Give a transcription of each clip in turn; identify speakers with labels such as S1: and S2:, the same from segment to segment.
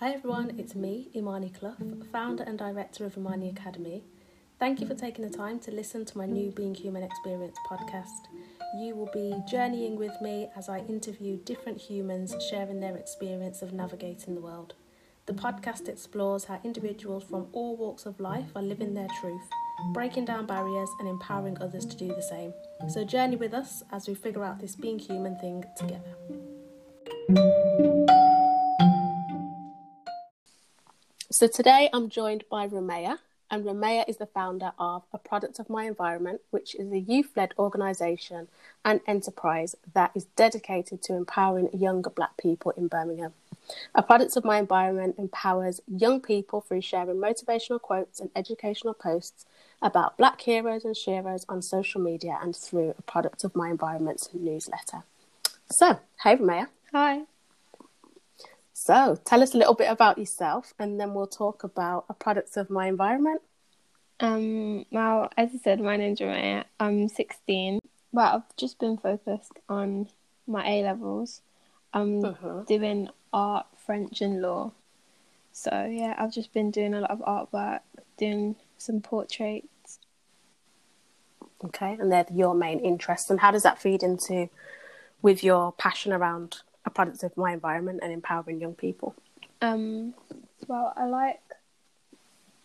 S1: Hi everyone, it's me, Imani Clough, founder and director of Imani Academy. Thank you for taking the time to listen to my new Being Human Experience podcast. You will be journeying with me as I interview different humans sharing their experience of navigating the world. The podcast explores how individuals from all walks of life are living their truth, breaking down barriers and empowering others to do the same. So, journey with us as we figure out this being human thing together. So today I'm joined by Romea, and Romea is the founder of A Product of My Environment, which is a youth led organisation and enterprise that is dedicated to empowering younger black people in Birmingham. A Product of My Environment empowers young people through sharing motivational quotes and educational posts about black heroes and sheroes on social media and through A Product of My Environment's newsletter. So, hey Romea.
S2: Hi.
S1: So, tell us a little bit about yourself and then we'll talk about a product of my environment.
S2: Um, well, as I said, my name's Romea. I'm 16, but I've just been focused on my A levels. I'm uh-huh. doing art, French, and law. So, yeah, I've just been doing a lot of artwork, doing some portraits.
S1: Okay, and they're your main interests. And how does that feed into with your passion around a product of my environment and empowering young people?
S2: Um, well, I like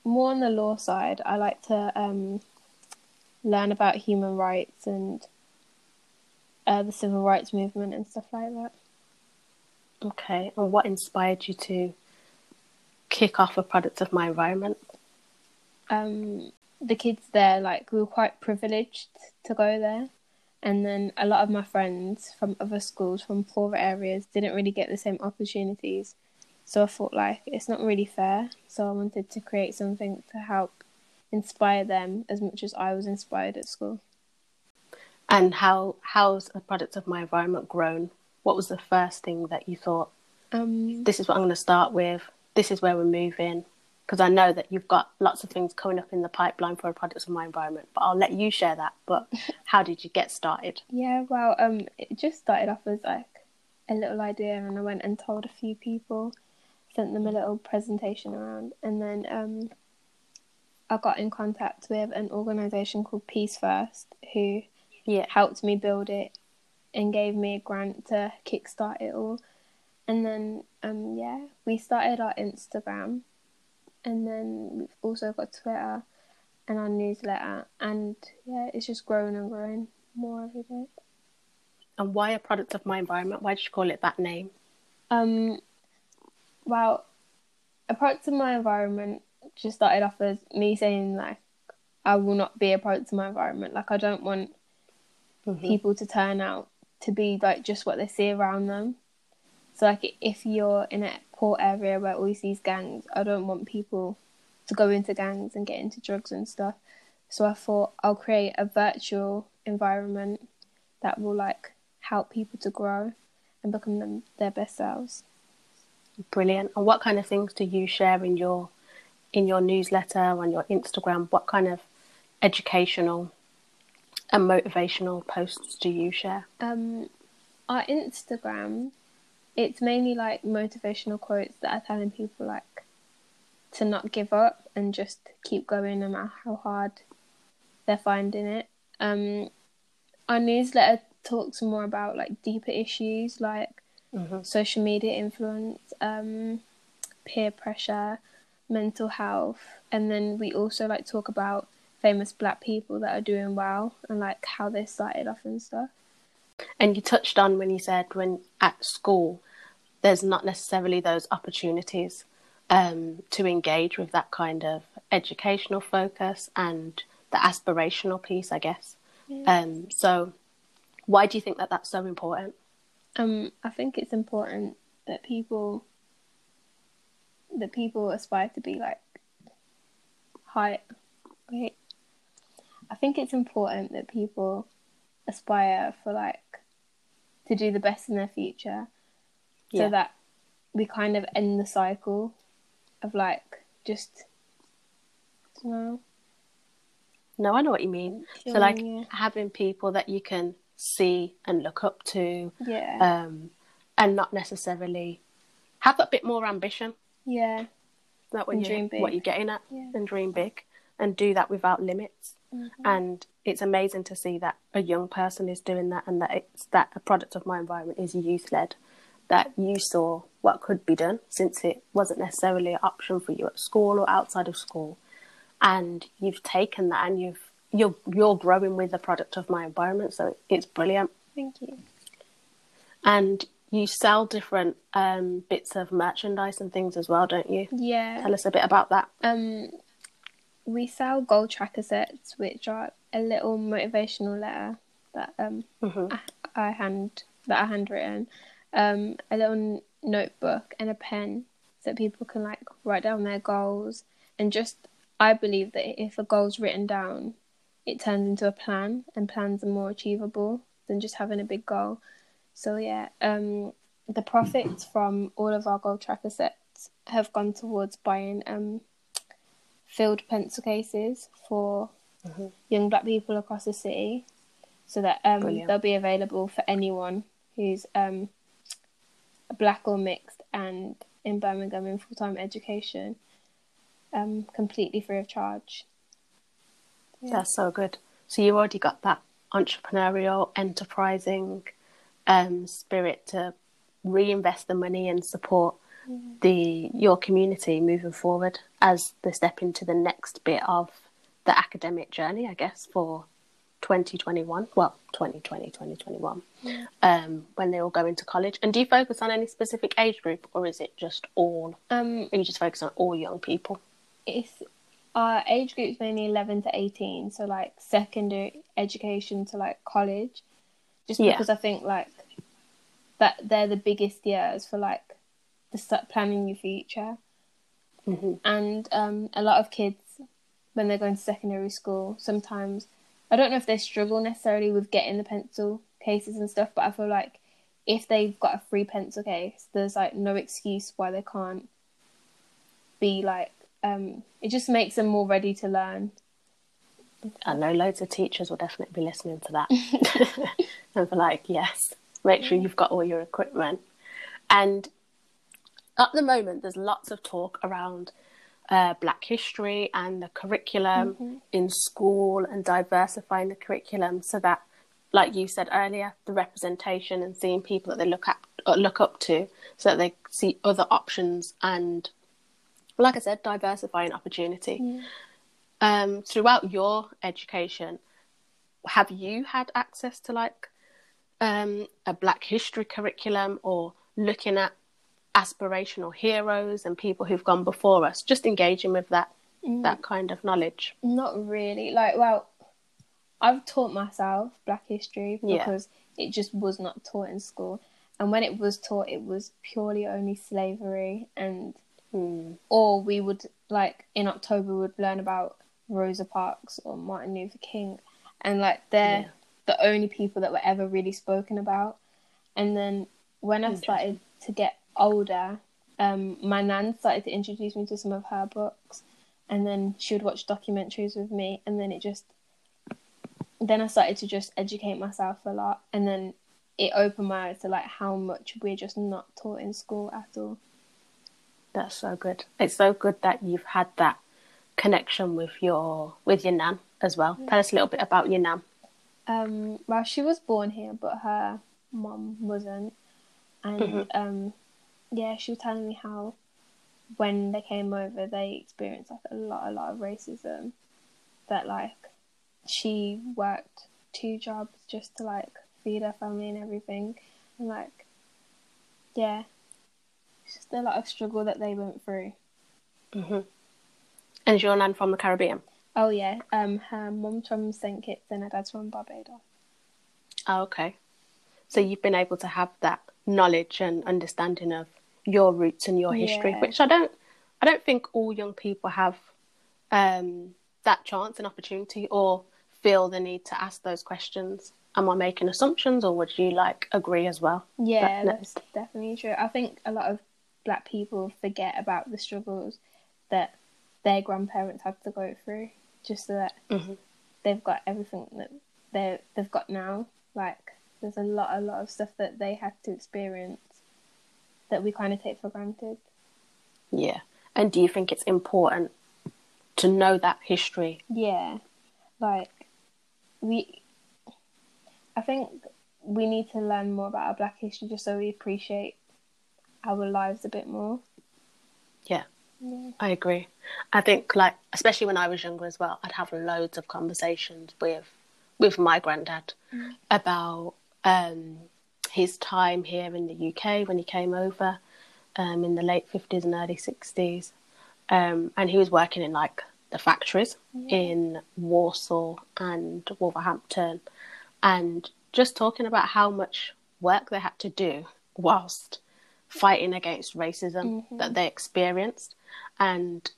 S2: more on the law side. I like to um, learn about human rights and uh, the civil rights movement and stuff like that.
S1: Okay, and what inspired you to kick off a product of my environment?
S2: Um, the kids there, like, we were quite privileged to go there and then a lot of my friends from other schools from poorer areas didn't really get the same opportunities. So i thought like it's not really fair. So i wanted to create something to help inspire them as much as i was inspired at school.
S1: And how how's a product of my environment grown? What was the first thing that you thought um, this is what i'm going to start with. This is where we're moving because I know that you've got lots of things coming up in the pipeline for a product of my environment. But I'll let you share that. But how did you get started?
S2: Yeah, well, um, it just started off as like a little idea, and I went and told a few people, sent them a little presentation around, and then um, I got in contact with an organisation called Peace First, who yeah. helped me build it and gave me a grant to kickstart it all. And then, um, yeah, we started our Instagram and then we've also got Twitter and our newsletter, and yeah, it's just growing and growing more every day.
S1: And why a product of my environment? Why did you call it that name?
S2: Um, well, a product of my environment just started off as me saying like, I will not be a product of my environment. Like, I don't want mm-hmm. people to turn out to be like just what they see around them. So like if you're in a poor area where all these gangs, I don't want people to go into gangs and get into drugs and stuff. So I thought I'll create a virtual environment that will like help people to grow and become them their best selves.
S1: Brilliant. And what kind of things do you share in your in your newsletter on your Instagram? What kind of educational and motivational posts do you share?
S2: Um, our Instagram it's mainly like motivational quotes that are telling people like to not give up and just keep going no matter how hard they're finding it. Um, our newsletter talks more about like deeper issues like mm-hmm. social media influence, um, peer pressure, mental health, and then we also like talk about famous black people that are doing well and like how they started off and stuff.
S1: And you touched on when you said when at school, there's not necessarily those opportunities um, to engage with that kind of educational focus and the aspirational piece, I guess. Yeah. Um, so, why do you think that that's so important?
S2: Um, I think it's important that people that people aspire to be like high. Wait, I think it's important that people aspire for like to do the best in their future so yeah. that we kind of end the cycle of like just you know
S1: no i know what you mean so like yeah. having people that you can see and look up to
S2: yeah
S1: um and not necessarily have a bit more ambition
S2: Yeah.
S1: That
S2: And
S1: you what you're getting at?
S2: Yeah.
S1: And dream big, and do that without limits.
S2: Mm-hmm.
S1: And it's amazing to see that a young person is doing that, and that it's that a product of my environment is youth led. That you saw what could be done since it wasn't necessarily an option for you at school or outside of school, and you've taken that and you've you're you're growing with the product of my environment. So it's brilliant.
S2: Thank you.
S1: And you sell different um, bits of merchandise and things as well, don't you?
S2: Yeah.
S1: Tell us a bit about that.
S2: Um, we sell goal tracker sets, which are a little motivational letter that um
S1: Mhm.
S2: I, I hand that I handwritten, um, a little notebook and a pen so that people can like write down their goals and just I believe that if a goal's written down, it turns into a plan, and plans are more achievable than just having a big goal. So yeah, um, the profits from all of our goal tracker sets have gone towards buying um filled pencil cases for
S1: Mhm.
S2: young black people across the city, so that um they'll be available for anyone who's um black or mixed and in Birmingham in full time education, um completely free of charge. Yeah.
S1: That's so good. So you already got that entrepreneurial, enterprising um, spirit to reinvest the money and support the your community moving forward as they step into the next bit of the academic journey, I guess, for 2021. Well, 2020, 2021, um, when they all go into college. And do you focus on any specific age group, or is it just all?
S2: Um,
S1: you just focus on all young people?
S2: it's our age group's mainly 11 to 18 so like secondary education to like college just
S1: Yeah.
S2: because i think like that they're the biggest years for like the start planning your future
S1: hmm
S2: and um, a lot of kids when they're going to secondary school sometimes i don't know if they struggle necessarily with getting the pencil cases and stuff but i feel like if they've got a free pencil case there's like no excuse why they can't be like um it just makes them more ready to learn.
S1: I know loads of teachers will definitely be listening to that. And be like, yes, make sure you've got all your equipment. And at the moment, there's lots of talk around uh, Black history and the curriculum in school and diversifying the curriculum so that, like you said earlier, the representation and seeing people that they look at look up to, so that they see other options and, like I said, diversifying opportunity. Um, throughout your education, have you had access to like um, a Black History curriculum or looking at aspirational heroes and people who've gone before us? Just engaging with that that kind of knowledge.
S2: not really like well i've taught myself black history
S1: Yeah.
S2: because it just was not taught in school and when it was taught it was purely only slavery and
S1: Hmm.
S2: or we would like in October would learn about Rosa Parks or Martin Luther King, and like they're
S1: Yeah.
S2: the only people that were ever really spoken about. And then when I started to get older, um, my nan started to introduce me to some of her books, and then she would watch documentaries with me, and then it just then I started to just educate myself a lot, and then it opened my eyes to like how much we're just not taught in school at all.
S1: That's so good. It's so good that you've had that connection with your with your nan as well. Tell us a little bit about your nan.
S2: Um, well, she was born here, but her mum wasn't, and um, yeah, she was telling me how when they came over, they experienced like a lot, a lot of racism. That like she worked two jobs just to like feed her family and everything, and like yeah, it's just a lot of struggle that they went through. Mhm.
S1: And is your nan from the Caribbean?
S2: Oh yeah, um, her mum's from St Kitts and her dad's from Barbados.
S1: Oh, okay. So you've been able to have that knowledge and understanding of your roots and your history,
S2: Yeah.
S1: which I don't, I don't think all young people have um, that chance and opportunity, or feel the need to ask those questions. Am I making assumptions, or would you like agree as well?
S2: Yeah,
S1: That-
S2: that's definitely true. I think a lot of black people forget about the struggles that their grandparents had to go through just so that
S1: Mhm.
S2: they've got everything that they they've got now. Like there's a lot a lot of stuff that they had to experience that we kind of take for granted.
S1: Yeah. And do you think it's important to know that history?
S2: Yeah, like we. I think we need to learn more about our Black history just so we appreciate our lives a bit more.
S1: Yeah.
S2: Yeah.
S1: I agree. I think like especially when I was younger as well, I'd have loads of conversations with with my granddad about um, his time here in the UK when he came over um, in the late fifties and early sixties, um, and he was working in like the factories in Walsall and Wolverhampton, and just talking about how much work they had to do whilst fighting against racism that they experienced. And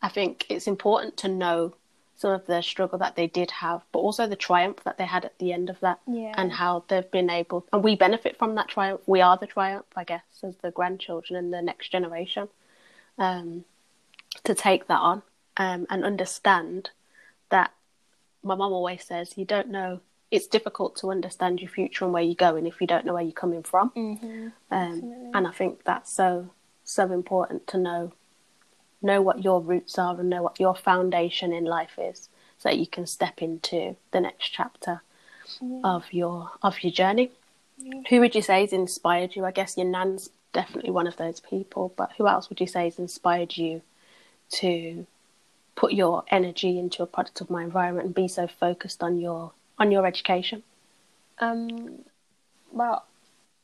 S1: I think it's important to know some of the struggle that they did have, but also the triumph that they had at the end of that,
S2: Yeah.
S1: and how they've been able, and we benefit from that triumph. We are the triumph, I guess, as the grandchildren and the next generation, um, to take that on um, and understand that. My mum always says, "You don't know." It's difficult to understand your future and where you're going if you don't know where you're coming from.
S2: Mm-hmm.
S1: Um, and I think that's so so important to know know what your roots are and know what your foundation in life is, so that you can step into the next chapter of your of your journey. Who would you say has inspired you? I guess your nan's definitely one of those people, but who else would you say has inspired you to put your energy into a product of my environment and be so focused on your on your education?
S2: Um, well,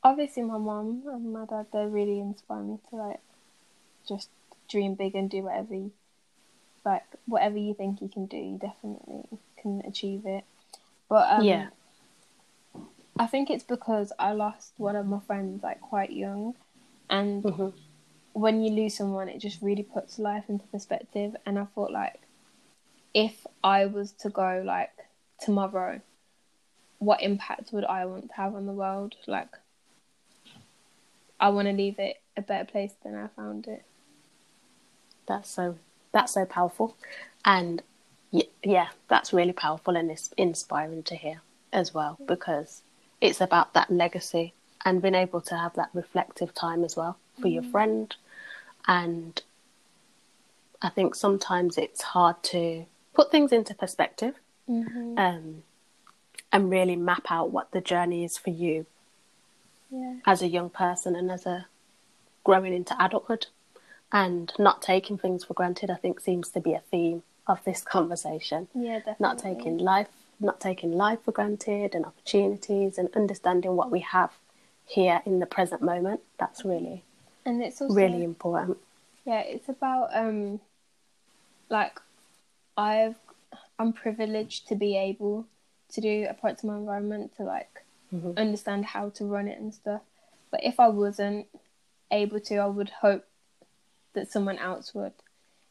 S2: obviously my mom and my dad they really inspire me to like just dream big and do whatever you, like whatever you think you can do, you definitely can achieve it. But um,
S1: Yeah.
S2: I think it's because I lost one of my friends like quite young, and
S1: Mhm.
S2: when you lose someone, it just really puts life into perspective. And I thought like, if I was to go like tomorrow, what impact would I want to have on the world? Like, I want to leave it a better place than I found it.
S1: That's so that's so powerful, and yeah, that's really powerful and it's inspiring to hear as well because it's about that legacy and being able to have that reflective time as well for your friend, and I think sometimes it's hard to put things into perspective
S2: Mm-hmm.
S1: um, and really map out what the journey is for you
S2: Yeah.
S1: as a young person and as a growing into adulthood and not taking things for granted i think seems to be a theme of this conversation
S2: Yeah, definitely.
S1: not taking life not taking life for granted and opportunities and understanding what we have here in the present moment that's really
S2: and it's also
S1: really important
S2: Yeah, it's about um like I've I'm privileged to be able to do a product of my environment to like understand how to run it and stuff. But if I wasn't able to, I would hope that someone else would,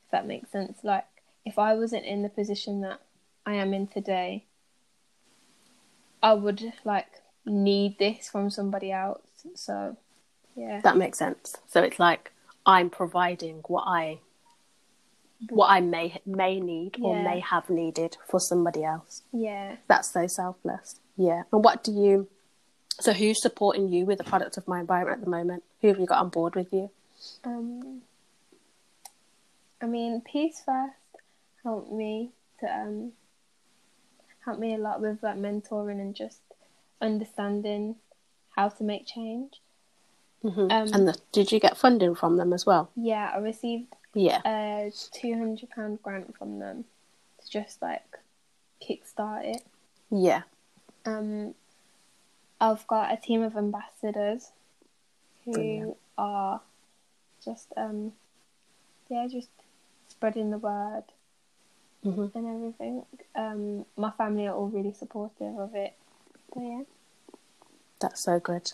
S2: if that makes sense. Like if I wasn't in the position that I am in today, I would like need this from somebody else. So yeah.
S1: that makes sense so it's like i'm providing what i what i may may need or may have needed for somebody else
S2: yeah.
S1: That's so selfless. Yeah. And what do you? So who's supporting you with the product of my environment at the moment? Who have you got on board with you?
S2: Um, I mean, Peace First helped me to um help me a lot with like mentoring and just understanding how to make change.
S1: Mhm.
S2: Um,
S1: and the, did you get funding from them as well?
S2: Yeah, I received
S1: Yeah.
S2: a two hundred pound grant from them to just like kickstart it.
S1: Yeah.
S2: Um, I've got a team of ambassadors who
S1: Brilliant.
S2: are just um, yeah, just spreading the word
S1: Mhm.
S2: and everything. Um, my family are all really supportive of it. So yeah.
S1: That's so good.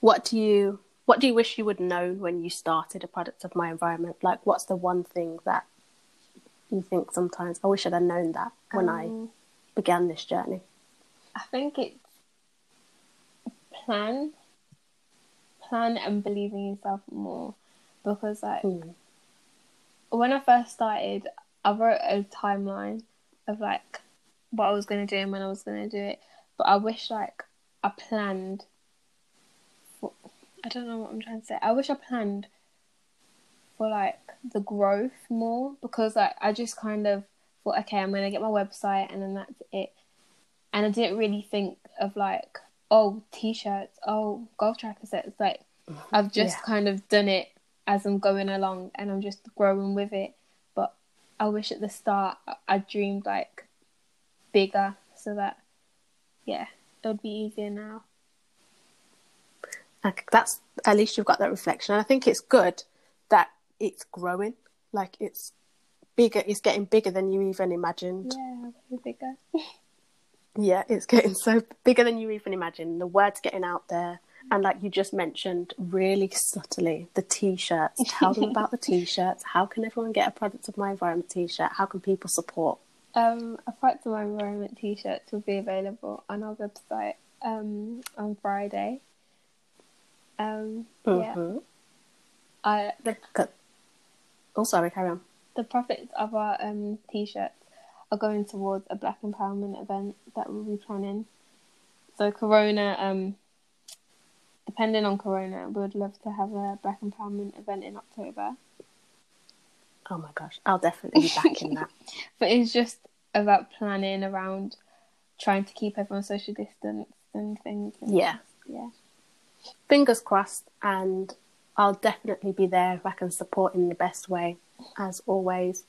S1: What do you? What do you wish you would know when you started a product of my environment? Like, what's the one thing that you think sometimes I wish I'd have known that when I
S2: Um,
S1: began this journey?
S2: I think it's plan, plan and believe in yourself more, because like
S1: Mm.
S2: When I first started, I wrote a timeline of like what I was gonna do and when I was gonna do it, but I wish like I planned. For, I don't know what I'm trying to say. I wish I planned for like the growth more because like I just kind of thought, okay, I'm gonna get my website and then that's it. And I didn't really think of like, oh, t-shirts, oh, goal tracker sets. Like I've just
S1: Yeah.
S2: kind of done it as I'm going along and I'm just growing with it. But I wish at the start I- dreamed like bigger so that yeah, it would be easier now.
S1: Like that's at least you've got that reflection. And I think it's good that it's growing. Like it's bigger. It's getting bigger than you even imagined.
S2: Yeah, bigger.
S1: Yeah, it's getting so bigger than you even imagined. The word's getting out there. And like you just mentioned, really subtly, the t-shirts. Tell them about the t-shirts. How can everyone get a product of my environment t-shirt? How can people support?
S2: Um, a Fight to My Environment t-shirts will be available on our website um, on Friday. Um, yeah,
S1: Mhm.
S2: I, the
S1: Oh, sorry, carry on.
S2: the profits of our um, t-shirts are going towards a Black Empowerment event that we'll be planning. So Corona, um, depending on Corona, we would love to have a Black Empowerment event in October.
S1: Oh my gosh, I'll definitely be back in that.
S2: But it's just about planning around trying to keep everyone social distance and things. and-
S1: Yeah.
S2: yeah.
S1: Fingers crossed, and I'll definitely be there if I can support in the best way, as always.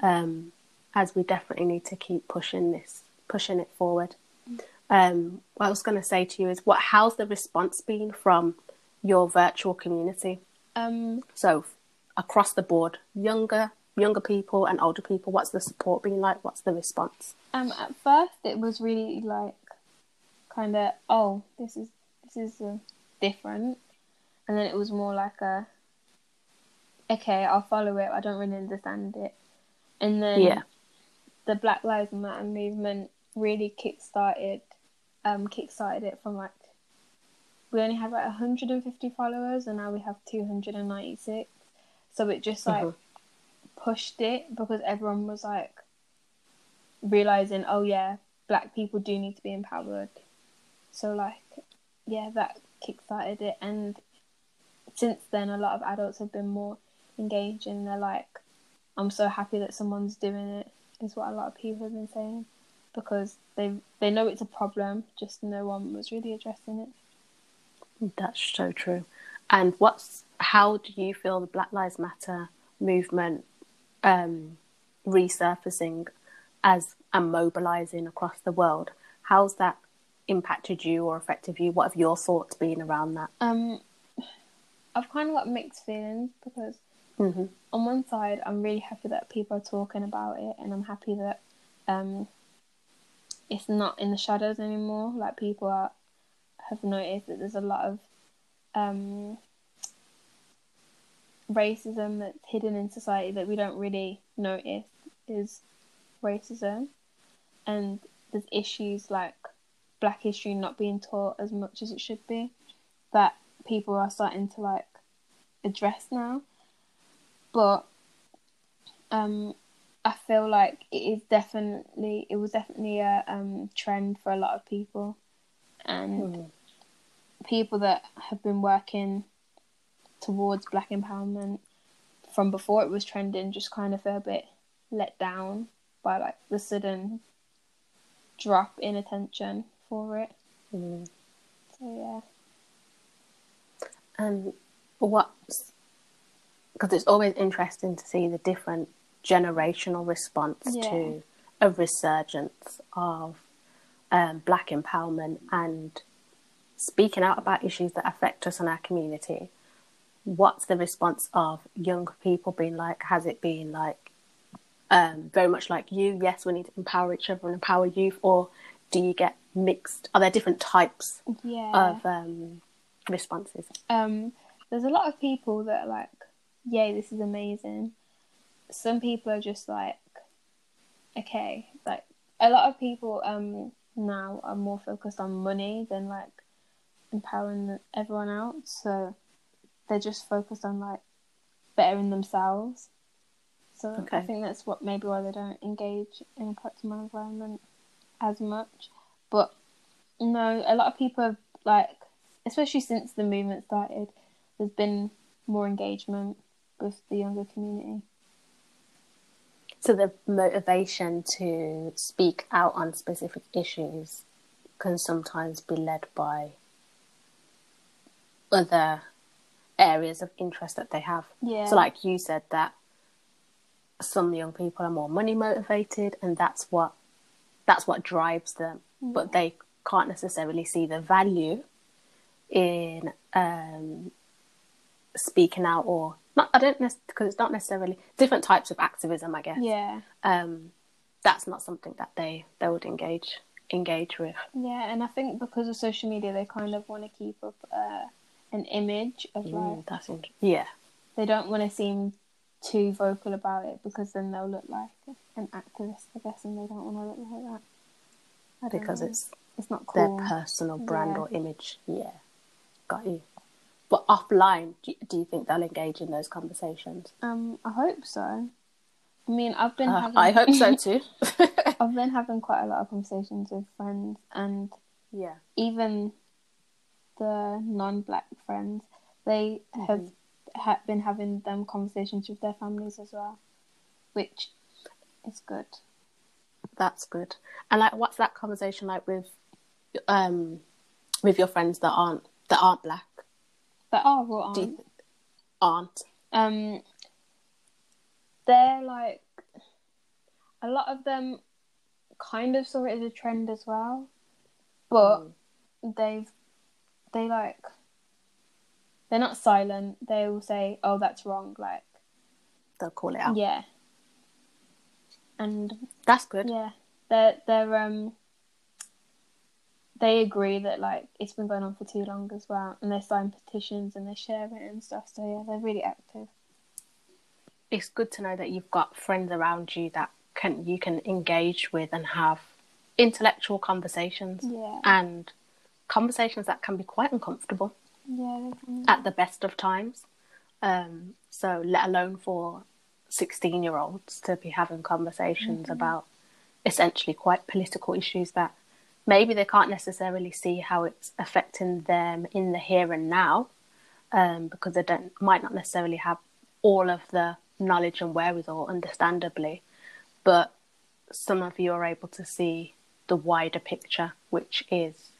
S1: Um, as we definitely need to keep pushing this, pushing it forward. Um, what I was going to say to you is, what? How's the response been from your virtual community?
S2: Um,
S1: So across the board, younger, younger people and older people. What's the support been like? What's the response?
S2: um, at first it was really like kind of oh this is this is uh, different, and then it was more like a okay I'll follow it. I don't really understand it, and then
S1: Yeah.
S2: the Black Lives Matter movement really kick-started um kick-started it from like we only had like 150 followers and now we have 296 so it just like
S1: Mhm.
S2: pushed it because everyone was like realizing oh yeah black people do need to be empowered. So like yeah that kick-started it. And since then a lot of adults have been more engaged and they're like i'm so happy that someone's doing it is what a lot of people have been saying because they they know it's a problem just no one was really addressing it
S1: That's so true. And what's how do you feel the Black Lives Matter movement um, resurfacing as and mobilizing across the world? How's that impacted you or affected you? What have your thoughts been around that?
S2: Um, I've kind of got mixed feelings because
S1: hmm
S2: on one side, I'm really happy that people are talking about it, and I'm happy that um, it's not in the shadows anymore. Like people are have noticed that there's a lot of um, racism that's hidden in society that we don't really notice is racism, and there's issues like Black history not being taught as much as it should be that people are starting to like address now. But um, I feel like it is definitely it was definitely a um, trend for a lot of people, and people that have been working towards Black empowerment from before it was trending just kind of feel a bit let down by like the sudden drop in attention for it.
S1: Mm.
S2: So yeah.
S1: And what's because it's always interesting to see the different generational response
S2: Yeah.
S1: to a resurgence of um, black empowerment and speaking out about issues that affect us in our community. What's the response of young people being like? Has it been like um, very much like you? Yes, we need to empower each other and empower youth, or do you get mixed? Are there different types
S2: Yeah.
S1: of um, responses?
S2: um, there's a lot of people that are like, yay, this is amazing. Some people are just like, okay, like a lot of people um now are more focused on money than like empowering everyone else. So they're just focused on like bettering themselves. So I think that's what maybe why they don't engage in product of my environment as much. But no, a lot of people have like, especially since the movement started, there's been more engagement with the younger community.
S1: So the motivation to speak out on specific issues can sometimes be led by other areas of interest that they have.
S2: Yeah.
S1: So, like you said, that some young people are more money motivated, and that's what that's what drives them. But they can't necessarily see the value in um, speaking out, or not. I don't because it's not necessarily different types of activism. I guess.
S2: Yeah.
S1: Um, that's not something that they they would engage engage with.
S2: Yeah, and I think because of social media, they kind of want to keep up uh, an image of like
S1: Mm, that's int- yeah.
S2: they don't want to seem too vocal about it because then they'll look like an activist, I guess, and they don't want to look like that. I
S1: because
S2: know.
S1: it's
S2: it's not
S1: their personal brand
S2: Yeah.
S1: or image. Yeah, got you. But offline, do you, do you think they'll engage in those conversations?
S2: Um, I hope so. I mean, I've been
S1: Uh,
S2: having
S1: I hope so too.
S2: I've been having quite a lot of conversations with friends, and
S1: yeah,
S2: even the non-black friends, they have
S1: Mm-hmm.
S2: ha- been having them conversations with their families as well, which is good.
S1: that's good. And like, what's that conversation like with, um, with your friends that aren't that aren't black?
S2: But oh, well,
S1: Do you, aren't?
S2: um, they're like a lot of them kind of saw it as a trend as well, but they've they like they're not silent. They will say, "Oh, that's wrong." Like,
S1: They'll call it out.
S2: yeah, and
S1: That's good.
S2: yeah, they're they're um they agree that like it's been going on for too long as well, and they sign petitions and they share it and stuff. So yeah, they're really active.
S1: It's good to know that you've got friends around you that can you can engage with and have intellectual conversations
S2: Yeah,
S1: and conversations that can be quite uncomfortable.
S2: yeah,
S1: at the best of times. Um, so, let alone for 16 year olds to be having conversations about essentially quite political issues that maybe they can't necessarily see how it's affecting them in the here and now um, because they don't might not necessarily have all of the knowledge and wherewithal, understandably. But some of you are able to see the wider picture, which is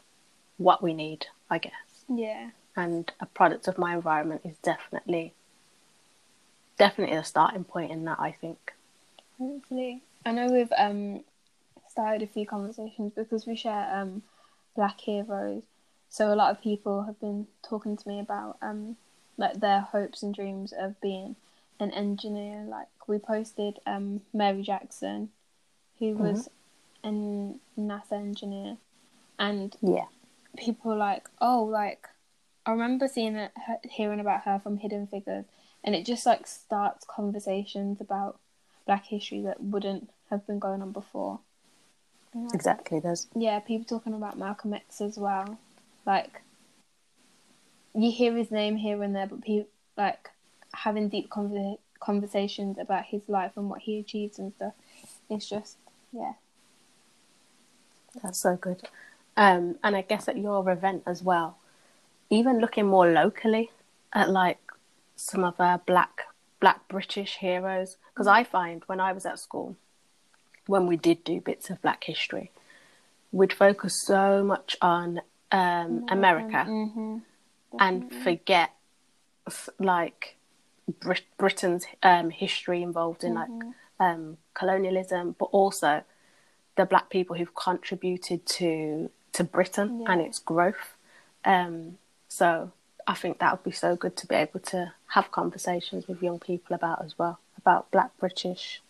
S1: what we need, I guess
S2: yeah,
S1: and a product of my environment is definitely definitely a starting point in that I think.
S2: hopefully. I know we've um started a few conversations because we share um black heroes. So a lot of people have been talking to me about um like their hopes and dreams of being an engineer. Like we posted um Mary Jackson, who was a NASA engineer, and
S1: Yeah.
S2: people were like, oh, like I remember seeing it, hearing about her from Hidden Figures, and it just like starts conversations about Black history that wouldn't have been going on before. Like,
S1: Exactly. There's
S2: Yeah, people talking about Malcolm X as well. Like you hear his name here and there, but people like having deep conver- conversations about his life and what he achieved and stuff. It's just yeah,
S1: that's so good. Um, and I guess at your event as well, even looking more locally at like some of our black black British heroes, because I find when I was at school, when we did do bits of Black history, we'd focus so much on um, America.
S2: hmm
S1: and forget like Brit- Britain's um, history involved in like um, colonialism, but also the black people who've contributed to to Britain and its growth. Um, so I think that would be so good to be able to have conversations with young people about as well about Black British,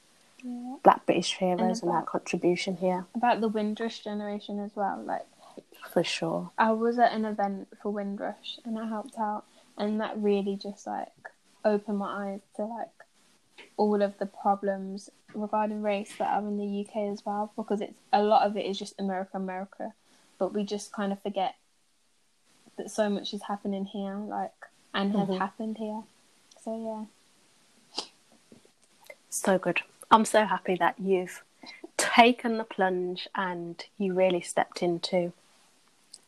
S2: Yeah.
S1: Black British heroes and, our contribution here
S2: About the Windrush generation as well. Like
S1: for sure.
S2: I was at an event for Windrush and I helped out, and that really just like opened my eyes to like all of the problems regarding race that are in the UK as well, because it's a lot of it is just America, America, but we just kind of forget that so much is happening here, like and has
S1: Mhm.
S2: happened here. So yeah,
S1: So good. I'm so happy that you've taken the plunge and you really stepped into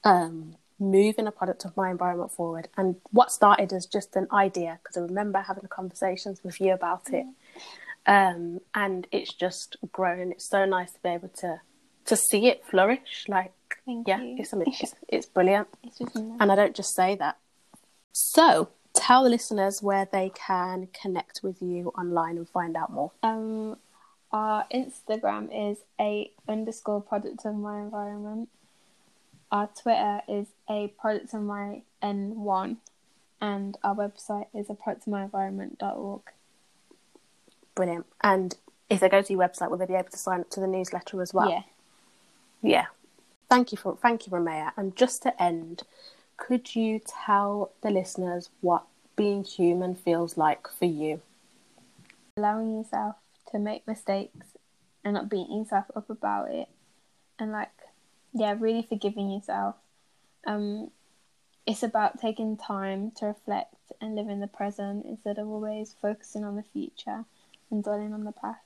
S1: um, moving a product of my environment forward. And what started as just an idea, because I remember having conversations with you about it, um, and it's just grown. It's so nice to be able to to see it flourish. Like,
S2: Thank
S1: yeah,
S2: you.
S1: it's, it's it's brilliant.
S2: It's.
S1: And I don't just say that. So, tell the listeners where they can connect with you online and find out more.
S2: Um, our Instagram is a underscore product of my environment. Our Twitter is a product of my N one, and our website is a product of my environment.org.
S1: Brilliant. And if they go to your website, will they be able to sign up to the newsletter as well?
S2: Yeah.
S1: Yeah. Thank you for thank you, Romea. And just to end, could you tell the listeners what being human feels like for you?
S2: allowing yourself to make mistakes and not beating yourself up about it and like yeah really forgiving yourself um it's about taking time to reflect and live in the present instead of always focusing on the future and dwelling on the past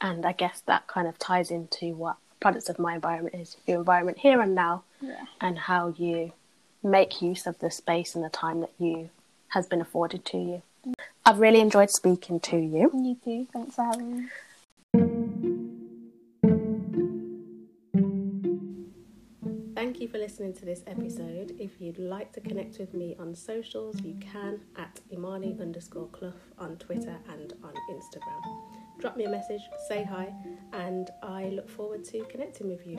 S1: And I guess that kind of ties into what products of my environment is your environment here and now
S2: yeah
S1: and how you make use of the space and the time that you has been afforded to you. I've really enjoyed speaking to you.
S2: you too thanks for having me
S1: Thank you for listening to this episode. If you'd like to connect with me on socials, you can at Imani underscore Clough on Twitter and on Instagram. Drop me a message, say hi, and I look forward to connecting with you.